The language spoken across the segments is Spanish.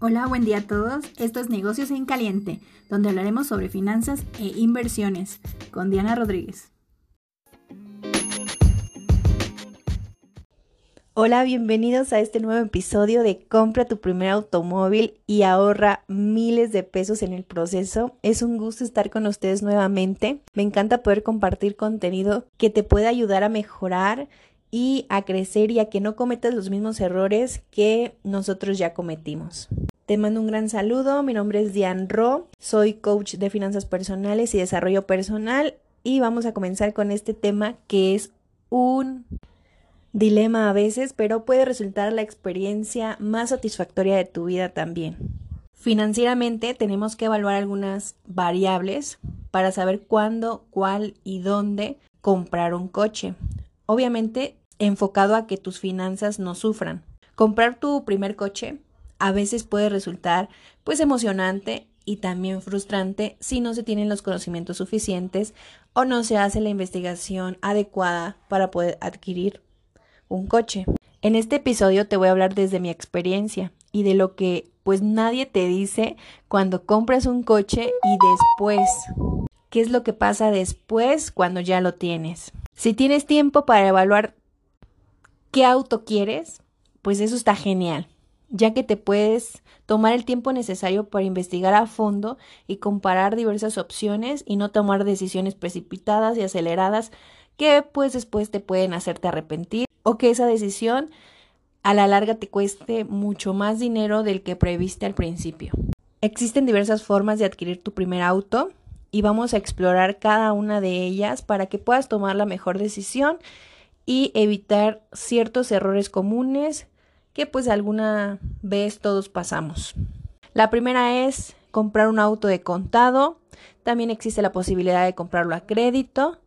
Hola, buen día a todos. Esto es Negocios en Caliente, donde hablaremos sobre finanzas e inversiones con Diana Rodríguez. Hola, bienvenidos a este nuevo episodio de Compra tu primer automóvil y ahorra miles de pesos en el proceso. Es un gusto estar con ustedes nuevamente. Me encanta poder compartir contenido que te pueda ayudar a mejorar y a crecer y a que no cometas los mismos errores que nosotros ya cometimos. Te mando un gran saludo, mi nombre es Diane Ro, soy coach de finanzas personales y desarrollo personal y vamos a comenzar con este tema que es un dilema a veces, pero puede resultar la experiencia más satisfactoria de tu vida también. Financieramente tenemos que evaluar algunas variables para saber cuándo, cuál y dónde comprar un coche. Obviamente enfocado a que tus finanzas no sufran. Comprar tu primer coche a veces puede resultar pues emocionante y también frustrante si no se tienen los conocimientos suficientes o no se hace la investigación adecuada para poder adquirir un coche. En este episodio te voy a hablar desde mi experiencia y de lo que pues nadie te dice cuando compras un coche y después. ¿Qué es lo que pasa después cuando ya lo tienes? Si tienes tiempo para evaluar qué auto quieres, pues eso está genial, ya que te puedes tomar el tiempo necesario para investigar a fondo y comparar diversas opciones y no tomar decisiones precipitadas y aceleradas que pues después te pueden hacerte arrepentir o que esa decisión a la larga te cueste mucho más dinero del que previste al principio. Existen diversas formas de adquirir tu primer auto y vamos a explorar cada una de ellas para que puedas tomar la mejor decisión y evitar ciertos errores comunes que pues alguna vez todos pasamos. La primera es comprar un auto de contado. También existe la posibilidad de comprarlo a crédito,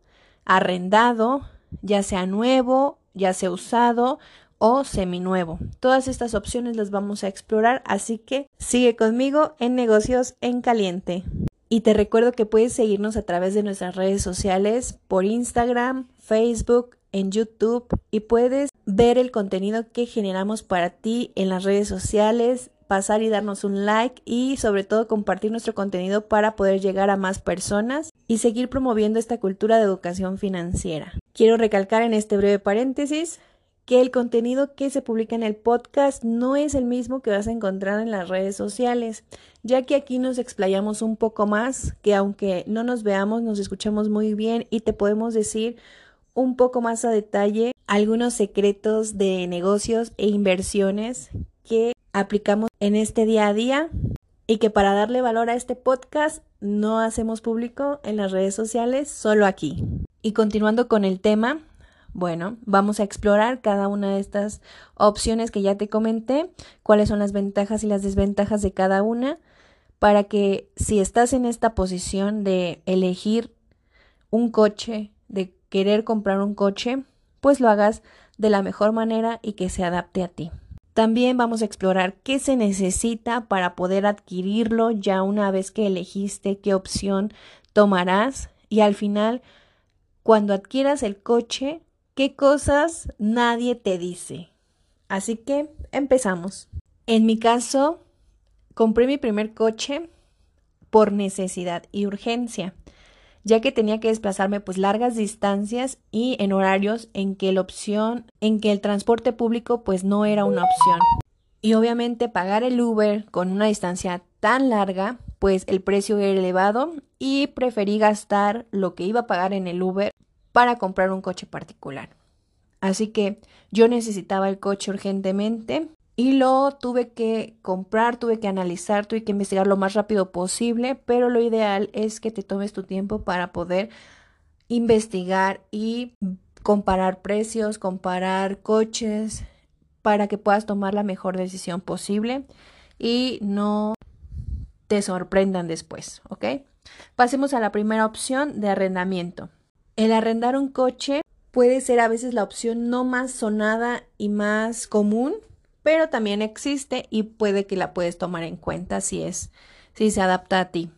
arrendado, ya sea nuevo, ya sea usado o seminuevo. Todas estas opciones las vamos a explorar, así que sigue conmigo en negocios en caliente. Y te recuerdo que puedes seguirnos a través de nuestras redes sociales por Instagram, Facebook, en YouTube y puedes ver el contenido que generamos para ti en las redes sociales, pasar y darnos un like y sobre todo compartir nuestro contenido para poder llegar a más personas y seguir promoviendo esta cultura de educación financiera. Quiero recalcar en este breve paréntesis que el contenido que se publica en el podcast no es el mismo que vas a encontrar en las redes sociales, ya que aquí nos explayamos un poco más, que aunque no nos veamos, nos escuchamos muy bien y te podemos decir un poco más a detalle algunos secretos de negocios e inversiones que aplicamos en este día a día y que para darle valor a este podcast no hacemos público en las redes sociales, solo aquí. Y continuando con el tema, bueno, vamos a explorar cada una de estas opciones que ya te comenté, cuáles son las ventajas y las desventajas de cada una, para que si estás en esta posición de elegir un coche, querer comprar un coche, pues lo hagas de la mejor manera y que se adapte a ti. También vamos a explorar qué se necesita para poder adquirirlo ya una vez que elegiste qué opción tomarás y al final, cuando adquieras el coche, qué cosas nadie te dice. Así que empezamos. En mi caso, compré mi primer coche por necesidad y urgencia ya que tenía que desplazarme pues largas distancias y en horarios en que la opción, en que el transporte público pues no era una opción. Y obviamente pagar el Uber con una distancia tan larga, pues el precio era elevado y preferí gastar lo que iba a pagar en el Uber para comprar un coche particular. Así que yo necesitaba el coche urgentemente y lo tuve que comprar, tuve que analizar, tuve que investigar lo más rápido posible, pero lo ideal es que te tomes tu tiempo para poder investigar y comparar precios, comparar coches, para que puedas tomar la mejor decisión posible y no te sorprendan después, ¿ok? Pasemos a la primera opción de arrendamiento. El arrendar un coche puede ser a veces la opción no más sonada y más común, pero también existe y puede que la puedes tomar en cuenta si es si se adapta a ti.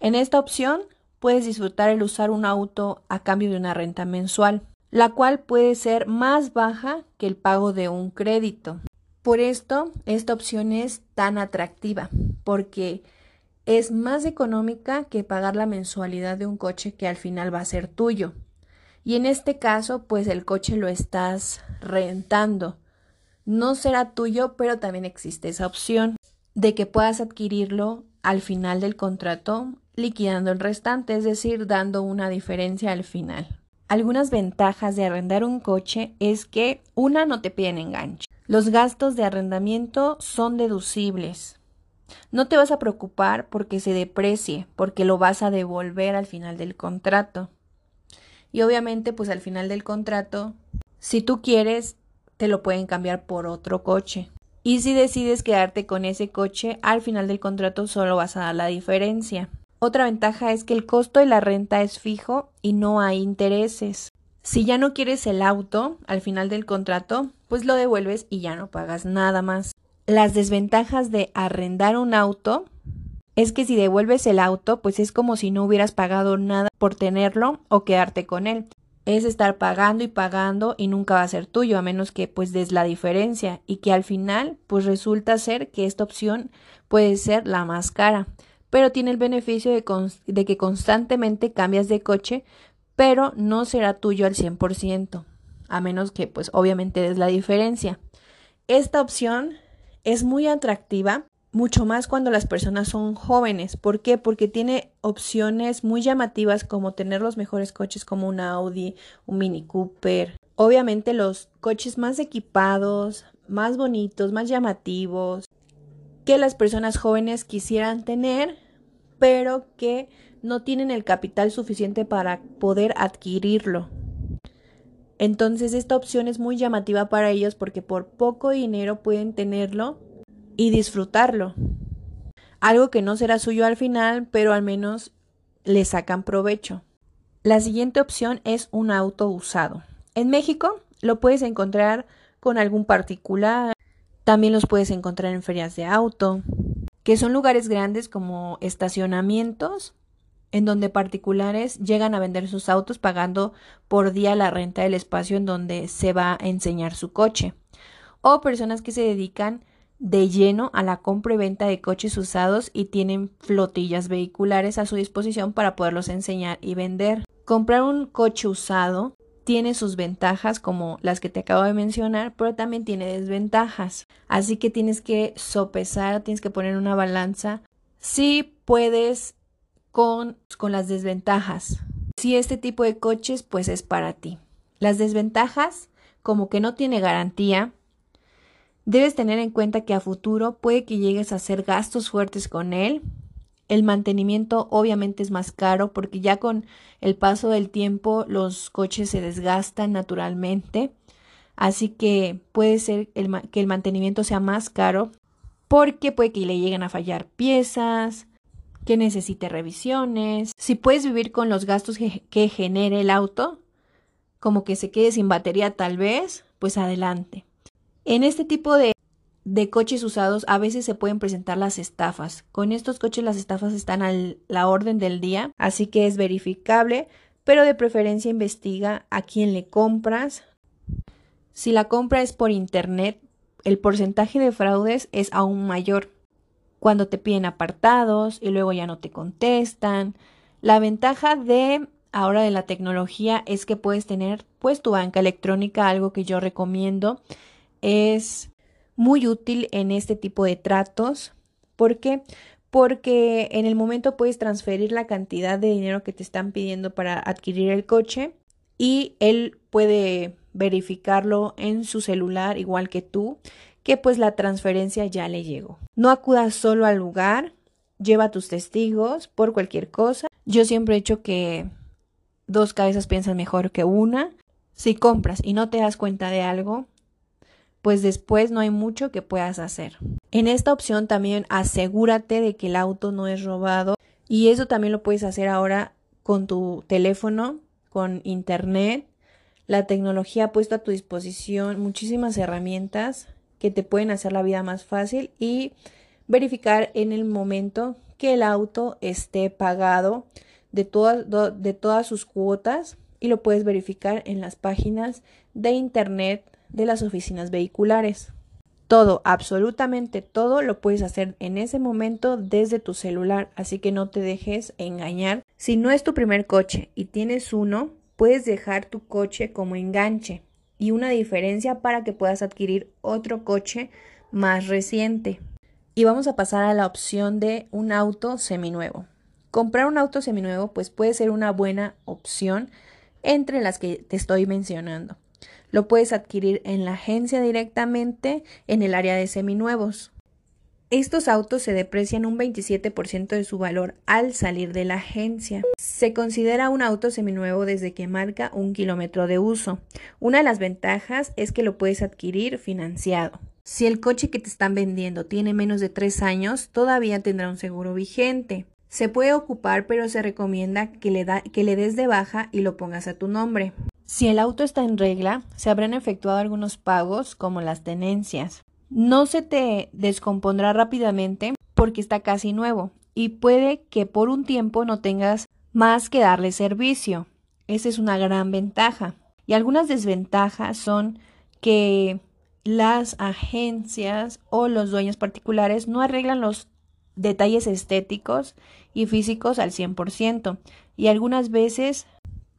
En esta opción puedes disfrutar el usar un auto a cambio de una renta mensual, la cual puede ser más baja que el pago de un crédito. Por esto, esta opción es tan atractiva, porque es más económica que pagar la mensualidad de un coche que al final va a ser tuyo. Y en este caso, pues el coche lo estás rentando. No será tuyo, pero también existe esa opción de que puedas adquirirlo al final del contrato liquidando el restante, es decir, dando una diferencia al final. Algunas ventajas de arrendar un coche es que una no te piden enganche. Los gastos de arrendamiento son deducibles. No te vas a preocupar porque se deprecie, porque lo vas a devolver al final del contrato. Y obviamente, pues al final del contrato, si tú quieres, te lo pueden cambiar por otro coche. Y si decides quedarte con ese coche, al final del contrato solo vas a dar la diferencia. Otra ventaja es que el costo de la renta es fijo y no hay intereses. Si ya no quieres el auto al final del contrato, pues lo devuelves y ya no pagas nada más. Las desventajas de arrendar un auto es que si devuelves el auto, pues es como si no hubieras pagado nada por tenerlo o quedarte con él. Es estar pagando y pagando y nunca va a ser tuyo, a menos que pues des la diferencia y que al final pues resulta ser que esta opción puede ser la más cara, pero tiene el beneficio de, que constantemente cambias de coche, pero no será tuyo al 100%, a menos que pues obviamente des la diferencia. Esta opción es muy atractiva, mucho más cuando las personas son jóvenes. ¿Por qué? Porque tiene opciones muy llamativas como tener los mejores coches como un Audi, un Mini Cooper. Obviamente los coches más equipados, más bonitos, más llamativos, que las personas jóvenes quisieran tener, pero que no tienen el capital suficiente para poder adquirirlo. Entonces esta opción es muy llamativa para ellos porque por poco dinero pueden tenerlo y disfrutarlo. Algo que no será suyo al final, pero al menos le sacan provecho. La siguiente opción es un auto usado. En México lo puedes encontrar con algún particular, también los puedes encontrar en ferias de auto, que son lugares grandes como estacionamientos en donde particulares llegan a vender sus autos pagando por día la renta del espacio en donde se va a enseñar su coche, o personas que se dedican de lleno a la compra y venta de coches usados y tienen flotillas vehiculares a su disposición para poderlos enseñar y vender. Comprar un coche usado tiene sus ventajas como las que te acabo de mencionar, pero también tiene desventajas. Así que tienes que sopesar, tienes que poner una balanza si puedes con, con las desventajas. Si este tipo de coches pues es para ti. Las desventajas, como que no tiene garantía, debes tener en cuenta que a futuro puede que llegues a hacer gastos fuertes con él. El mantenimiento obviamente es más caro porque ya con el paso del tiempo los coches se desgastan naturalmente. Así que puede ser que el mantenimiento sea más caro porque puede que le lleguen a fallar piezas, que necesite revisiones, si puedes vivir con los gastos que, genere el auto, como que se quede sin batería tal vez, pues adelante. En este tipo de, de coches usados a veces se pueden presentar las estafas. Con estos coches las estafas están a la orden del día, así que es verificable, pero de preferencia investiga a quién le compras. Si la compra es por internet, el porcentaje de fraudes es aún mayor cuando te piden apartados y luego ya no te contestan. La ventaja de ahora de la tecnología es que puedes tener pues tu banca electrónica, algo que yo recomiendo. Es muy útil en este tipo de tratos. ¿Por qué? Porque en el momento puedes transferir la cantidad de dinero que te están pidiendo para adquirir el coche y él puede verificarlo en su celular igual que tú que pues la transferencia ya le llegó. No acudas solo al lugar, lleva tus testigos por cualquier cosa. Yo siempre he hecho que dos cabezas piensan mejor que una. Si compras y no te das cuenta de algo, pues después no hay mucho que puedas hacer. En esta opción también asegúrate de que el auto no es robado y eso también lo puedes hacer ahora con tu teléfono, con internet. La tecnología ha puesto a tu disposición muchísimas herramientas que te pueden hacer la vida más fácil y verificar en el momento que el auto esté pagado de todas, de todas sus cuotas y lo puedes verificar en las páginas de internet de las oficinas vehiculares. Todo, absolutamente todo lo puedes hacer en ese momento desde tu celular, así que no te dejes engañar. Si no es tu primer coche y tienes uno, puedes dejar tu coche como enganche y una diferencia para que puedas adquirir otro coche más reciente. Y vamos a pasar a la opción de un auto seminuevo. Comprar un auto seminuevo pues puede ser una buena opción entre las que te estoy mencionando. Lo puedes adquirir en la agencia directamente en el área de seminuevos. Estos autos se deprecian un 27% de su valor al salir de la agencia. Se considera un auto seminuevo desde que marca un kilómetro de uso. Una de las ventajas es que lo puedes adquirir financiado. Si el coche que te están vendiendo tiene menos de 3 años, todavía tendrá un seguro vigente. Se puede ocupar, pero se recomienda que le, que le des de baja y lo pongas a tu nombre. Si el auto está en regla, se habrán efectuado algunos pagos como las tenencias. No se te descompondrá rápidamente porque está casi nuevo y puede que por un tiempo no tengas más que darle servicio. Esa es una gran ventaja. Y algunas desventajas son que las agencias o los dueños particulares no arreglan los detalles estéticos y físicos al 100% y algunas veces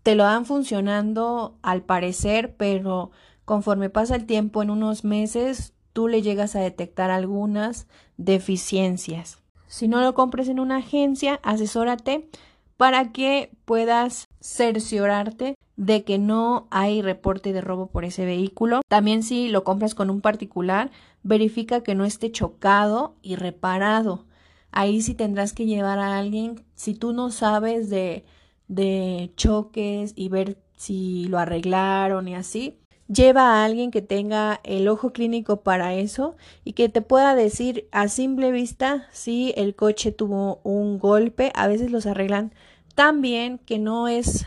te lo dan funcionando al parecer, pero conforme pasa el tiempo, en unos meses, tú le llegas a detectar algunas deficiencias. Si no lo compres en una agencia, asesórate para que puedas cerciorarte de que no hay reporte de robo por ese vehículo. También si lo compras con un particular, verifica que no esté chocado y reparado. Ahí sí tendrás que llevar a alguien, si tú no sabes de de choques y ver si lo arreglaron y así. Lleva a alguien que tenga el ojo clínico para eso y que te pueda decir a simple vista si el coche tuvo un golpe. A veces los arreglan tan bien que no es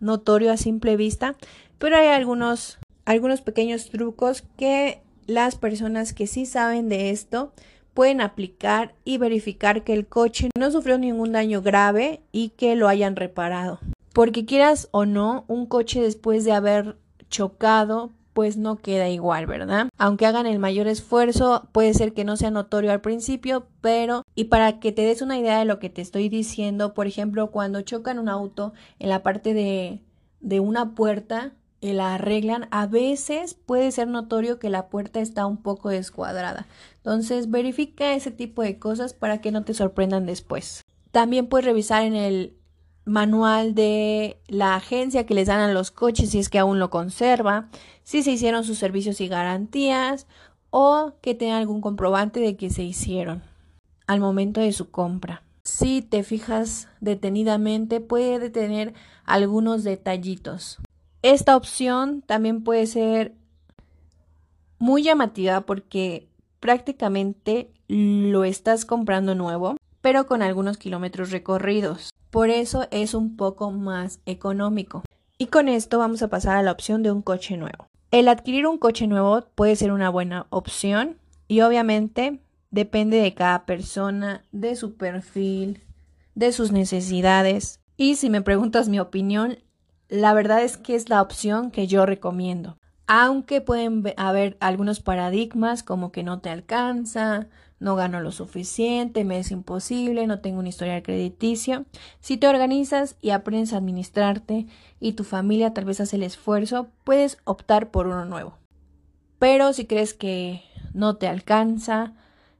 notorio a simple vista, pero hay algunos, algunos pequeños trucos que las personas que sí saben de esto pueden aplicar y verificar que el coche no sufrió ningún daño grave y que lo hayan reparado. Porque quieras o no, un coche después de haber chocado pues no queda igual, ¿verdad? Aunque hagan el mayor esfuerzo, puede ser que no sea notorio al principio, pero y para que te des una idea de lo que te estoy diciendo, por ejemplo, cuando chocan un auto en la parte de, de una puerta, la arreglan, a veces puede ser notorio que la puerta está un poco descuadrada. Entonces verifica ese tipo de cosas para que no te sorprendan después. También puedes revisar en el manual de la agencia que les dan a los coches si es que aún lo conserva, si se hicieron sus servicios y garantías o que tenga algún comprobante de que se hicieron al momento de su compra. Si te fijas detenidamente puede tener algunos detallitos. Esta opción también puede ser muy llamativa porque prácticamente lo estás comprando nuevo, pero con algunos kilómetros recorridos. Por eso es un poco más económico. Y con esto vamos a pasar a la opción de un coche nuevo. El adquirir un coche nuevo puede ser una buena opción y obviamente depende de cada persona, de su perfil, de sus necesidades. Y si me preguntas mi opinión, la verdad es que es la opción que yo recomiendo. Aunque pueden haber algunos paradigmas como que no te alcanza, no gano lo suficiente, me es imposible, no tengo un historial crediticio. Si te organizas y aprendes a administrarte y tu familia tal vez hace el esfuerzo, puedes optar por uno nuevo. Pero si crees que no te alcanza,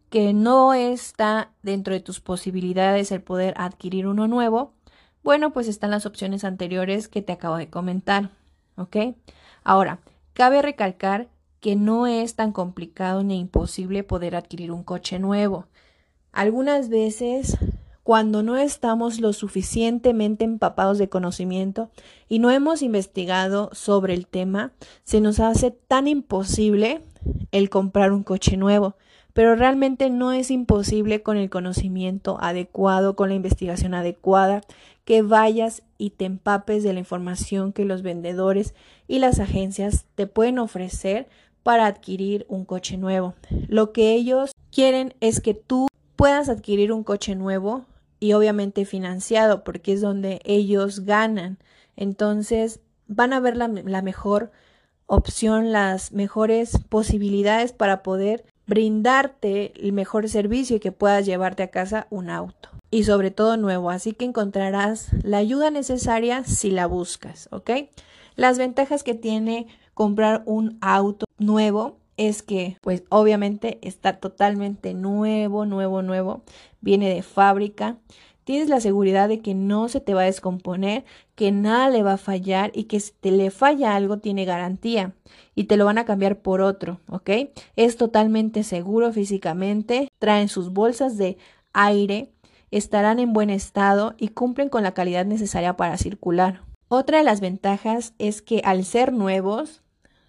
que no está dentro de tus posibilidades el poder adquirir uno nuevo, bueno, pues están las opciones anteriores que te acabo de comentar, ¿ok? Ahora, cabe recalcar que no es tan complicado ni imposible poder adquirir un coche nuevo. Algunas veces, cuando no estamos lo suficientemente empapados de conocimiento y no hemos investigado sobre el tema, se nos hace tan imposible el comprar un coche nuevo pero realmente no es imposible con el conocimiento adecuado, con la investigación adecuada, que vayas y te empapes de la información que los vendedores y las agencias te pueden ofrecer para adquirir un coche nuevo. Lo que ellos quieren es que tú puedas adquirir un coche nuevo y obviamente financiado, porque es donde ellos ganan. Entonces van a ver la, mejor opción, las mejores posibilidades para poder brindarte el mejor servicio y que puedas llevarte a casa un auto. Y sobre todo nuevo, así que encontrarás la ayuda necesaria si la buscas, ¿ok? Las ventajas que tiene comprar un auto nuevo es que pues obviamente está totalmente nuevo, nuevo, nuevo, viene de fábrica. Tienes la seguridad de que no se te va a descomponer, que nada le va a fallar y que si te le falla algo tiene garantía y te lo van a cambiar por otro, ¿ok? Es totalmente seguro físicamente, traen sus bolsas de aire, estarán en buen estado y cumplen con la calidad necesaria para circular. Otra de las ventajas es que al ser nuevos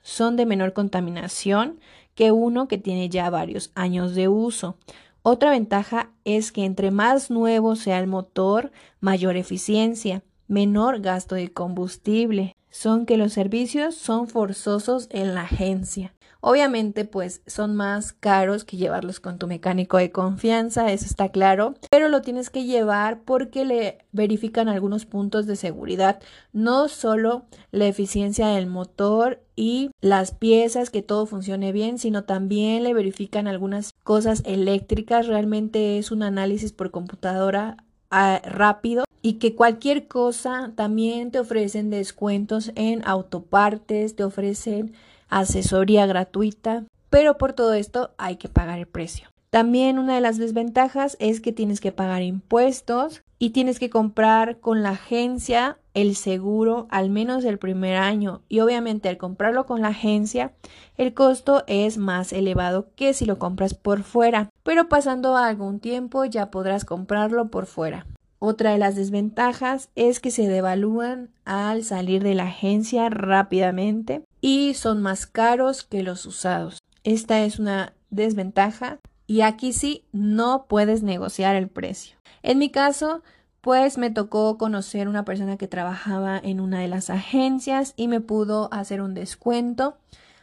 son de menor contaminación que uno que tiene ya varios años de uso. Otra ventaja es que entre más nuevo sea el motor, mayor eficiencia, menor gasto de combustible. Son que los servicios son forzosos en la agencia. Obviamente, pues son más caros que llevarlos con tu mecánico de confianza, eso está claro, pero lo tienes que llevar porque le verifican algunos puntos de seguridad, no solo la eficiencia del motor y las piezas, que todo funcione bien, sino también le verifican algunas cosas eléctricas, realmente es un análisis por computadora ah, rápido y que cualquier cosa también te ofrecen descuentos en autopartes, te ofrecen asesoría gratuita, pero por todo esto hay que pagar el precio. También una de las desventajas es que tienes que pagar impuestos y tienes que comprar con la agencia el seguro al menos el primer año y obviamente al comprarlo con la agencia el costo es más elevado que si lo compras por fuera, pero pasando algún tiempo ya podrás comprarlo por fuera. Otra de las desventajas es que se devalúan al salir de la agencia rápidamente y son más caros que los usados. Esta es una desventaja y aquí sí no puedes negociar el precio. En mi caso, pues me tocó conocer una persona que trabajaba en una de las agencias y me pudo hacer un descuento.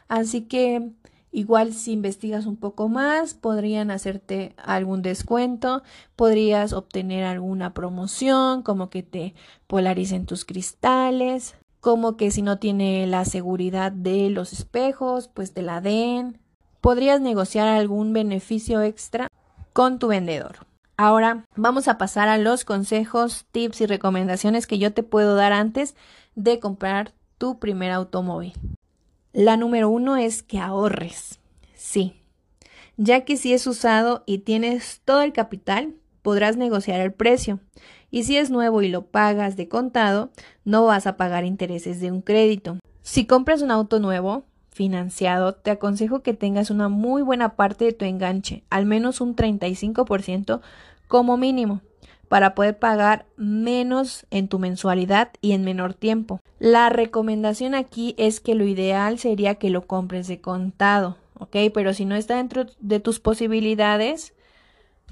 Así que igual si investigas un poco más, podrían hacerte algún descuento, podrías obtener alguna promoción, como que te polaricen tus cristales, como que si no tiene la seguridad de los espejos, pues te la den. Podrías negociar algún beneficio extra con tu vendedor. Ahora vamos a pasar a los consejos, tips y recomendaciones que yo te puedo dar antes de comprar tu primer automóvil. La número uno es que ahorres. Sí, ya que si es usado y tienes todo el capital, podrás negociar el precio. Y si es nuevo y lo pagas de contado, no vas a pagar intereses de un crédito. Si compras un auto nuevo, financiado, te aconsejo que tengas una muy buena parte de tu enganche, al menos un 35% como mínimo, para poder pagar menos en tu mensualidad y en menor tiempo. La recomendación aquí es que lo ideal sería que lo compres de contado, ¿ok? Pero si no está dentro de tus posibilidades,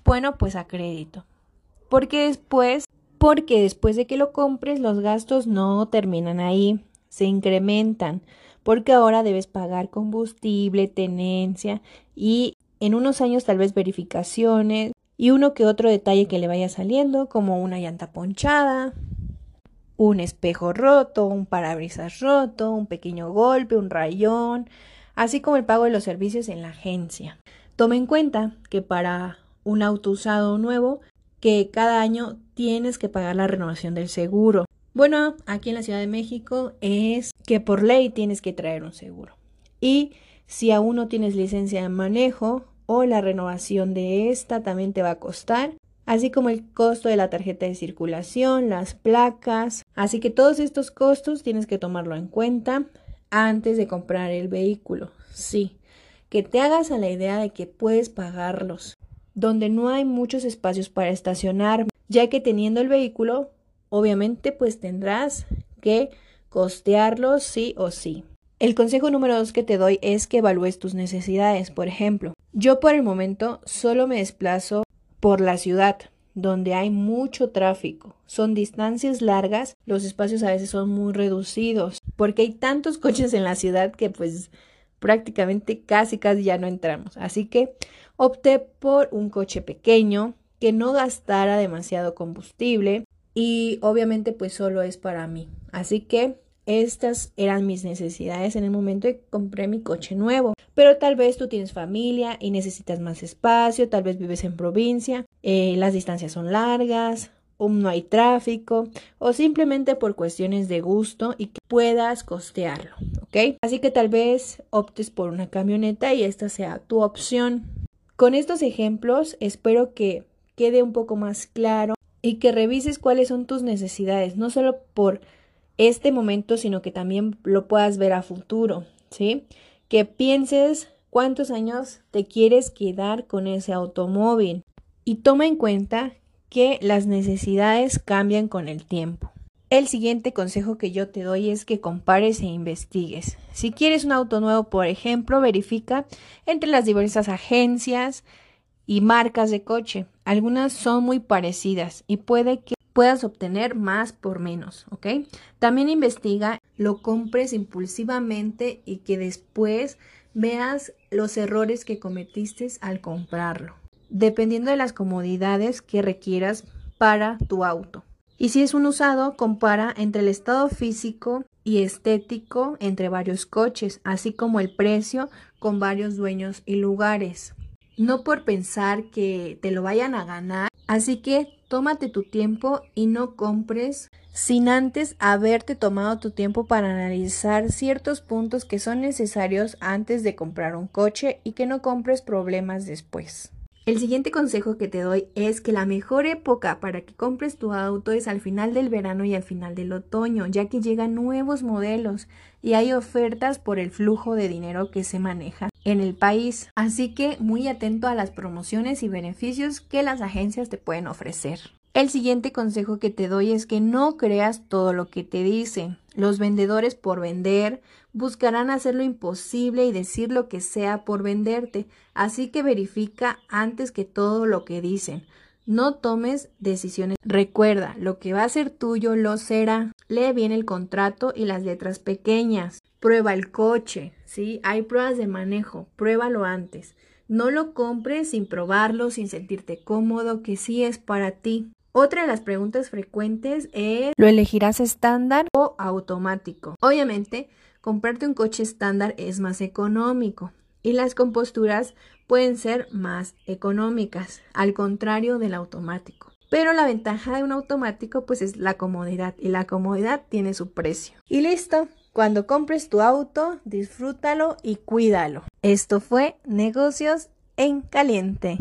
bueno, pues a crédito. Porque después, porque después de que lo compres, los gastos no terminan ahí, se incrementan, porque ahora debes pagar combustible, tenencia y en unos años tal vez verificaciones y uno que otro detalle que le vaya saliendo, como una llanta ponchada, un espejo roto, un parabrisas roto, un pequeño golpe, un rayón, así como el pago de los servicios en la agencia. Tome en cuenta que para un auto usado nuevo que cada año tienes que pagar la renovación del seguro. Bueno, aquí en la Ciudad de México es que por ley tienes que traer un seguro. Y si aún no tienes licencia de manejo o la renovación de esta también te va a costar, así como el costo de la tarjeta de circulación, las placas. Así que todos estos costos tienes que tomarlo en cuenta antes de comprar el vehículo. Sí, que te hagas a la idea de que puedes pagarlos donde no hay muchos espacios para estacionar, ya que teniendo el vehículo, obviamente pues tendrás que costearlo sí o sí. El consejo número dos que te doy es que evalúes tus necesidades. Por ejemplo, yo por el momento solo me desplazo por la ciudad, donde hay mucho tráfico. Son distancias largas, los espacios a veces son muy reducidos, porque hay tantos coches en la ciudad que pues prácticamente casi casi ya no entramos. Así que Opté por un coche pequeño que no gastara demasiado combustible y obviamente pues solo es para mí. Así que estas eran mis necesidades en el momento que compré mi coche nuevo. pero tal vez tú tienes familia y necesitas más espacio, tal vez vives en provincia, eh, las distancias son largas, o no hay tráfico, o simplemente por cuestiones de gusto y que puedas costearlo, ¿ok? Así que tal vez optes por una camioneta y esta sea tu opción. Con estos ejemplos espero que quede un poco más claro y que revises cuáles son tus necesidades, no solo por este momento, sino que también lo puedas ver a futuro, ¿sí? Que pienses cuántos años te quieres quedar con ese automóvil y toma en cuenta que las necesidades cambian con el tiempo. El siguiente consejo que yo te doy es que compares e investigues. Si quieres un auto nuevo, por ejemplo, verifica entre las diversas agencias y marcas de coche. Algunas son muy parecidas y puede que puedas obtener más por menos, ¿ok? También investiga, lo compres impulsivamente y que después veas los errores que cometiste al comprarlo, dependiendo de las comodidades que requieras para tu auto. Y si es un usado, compara entre el estado físico y estético entre varios coches, así como el precio con varios dueños y lugares. No por pensar que te lo vayan a ganar, así que tómate tu tiempo y no compres sin antes haberte tomado tu tiempo para analizar ciertos puntos que son necesarios antes de comprar un coche y que no compres problemas después. El siguiente consejo que te doy es que la mejor época para que compres tu auto es al final del verano y al final del otoño, ya que llegan nuevos modelos y hay ofertas por el flujo de dinero que se maneja en el país. Así que muy atento a las promociones y beneficios que las agencias te pueden ofrecer. El siguiente consejo que te doy es que no creas todo lo que te dicen. Los vendedores por vender buscarán hacer lo imposible y decir lo que sea por venderte, así que verifica antes que todo lo que dicen. No tomes decisiones. Recuerda, lo que va a ser tuyo lo será. Lee bien el contrato y las letras pequeñas. Prueba el coche, ¿sí? Hay pruebas de manejo, pruébalo antes. No lo compres sin probarlo, sin sentirte cómodo, que sí es para ti. Otra de las preguntas frecuentes es ¿lo elegirás estándar o automático? Obviamente, comprarte un coche estándar es más económico y las composturas pueden ser más económicas, al contrario del automático. Pero la ventaja de un automático pues es la comodidad y la comodidad tiene su precio. Y listo, cuando compres tu auto, disfrútalo y cuídalo. Esto fue negocios en caliente.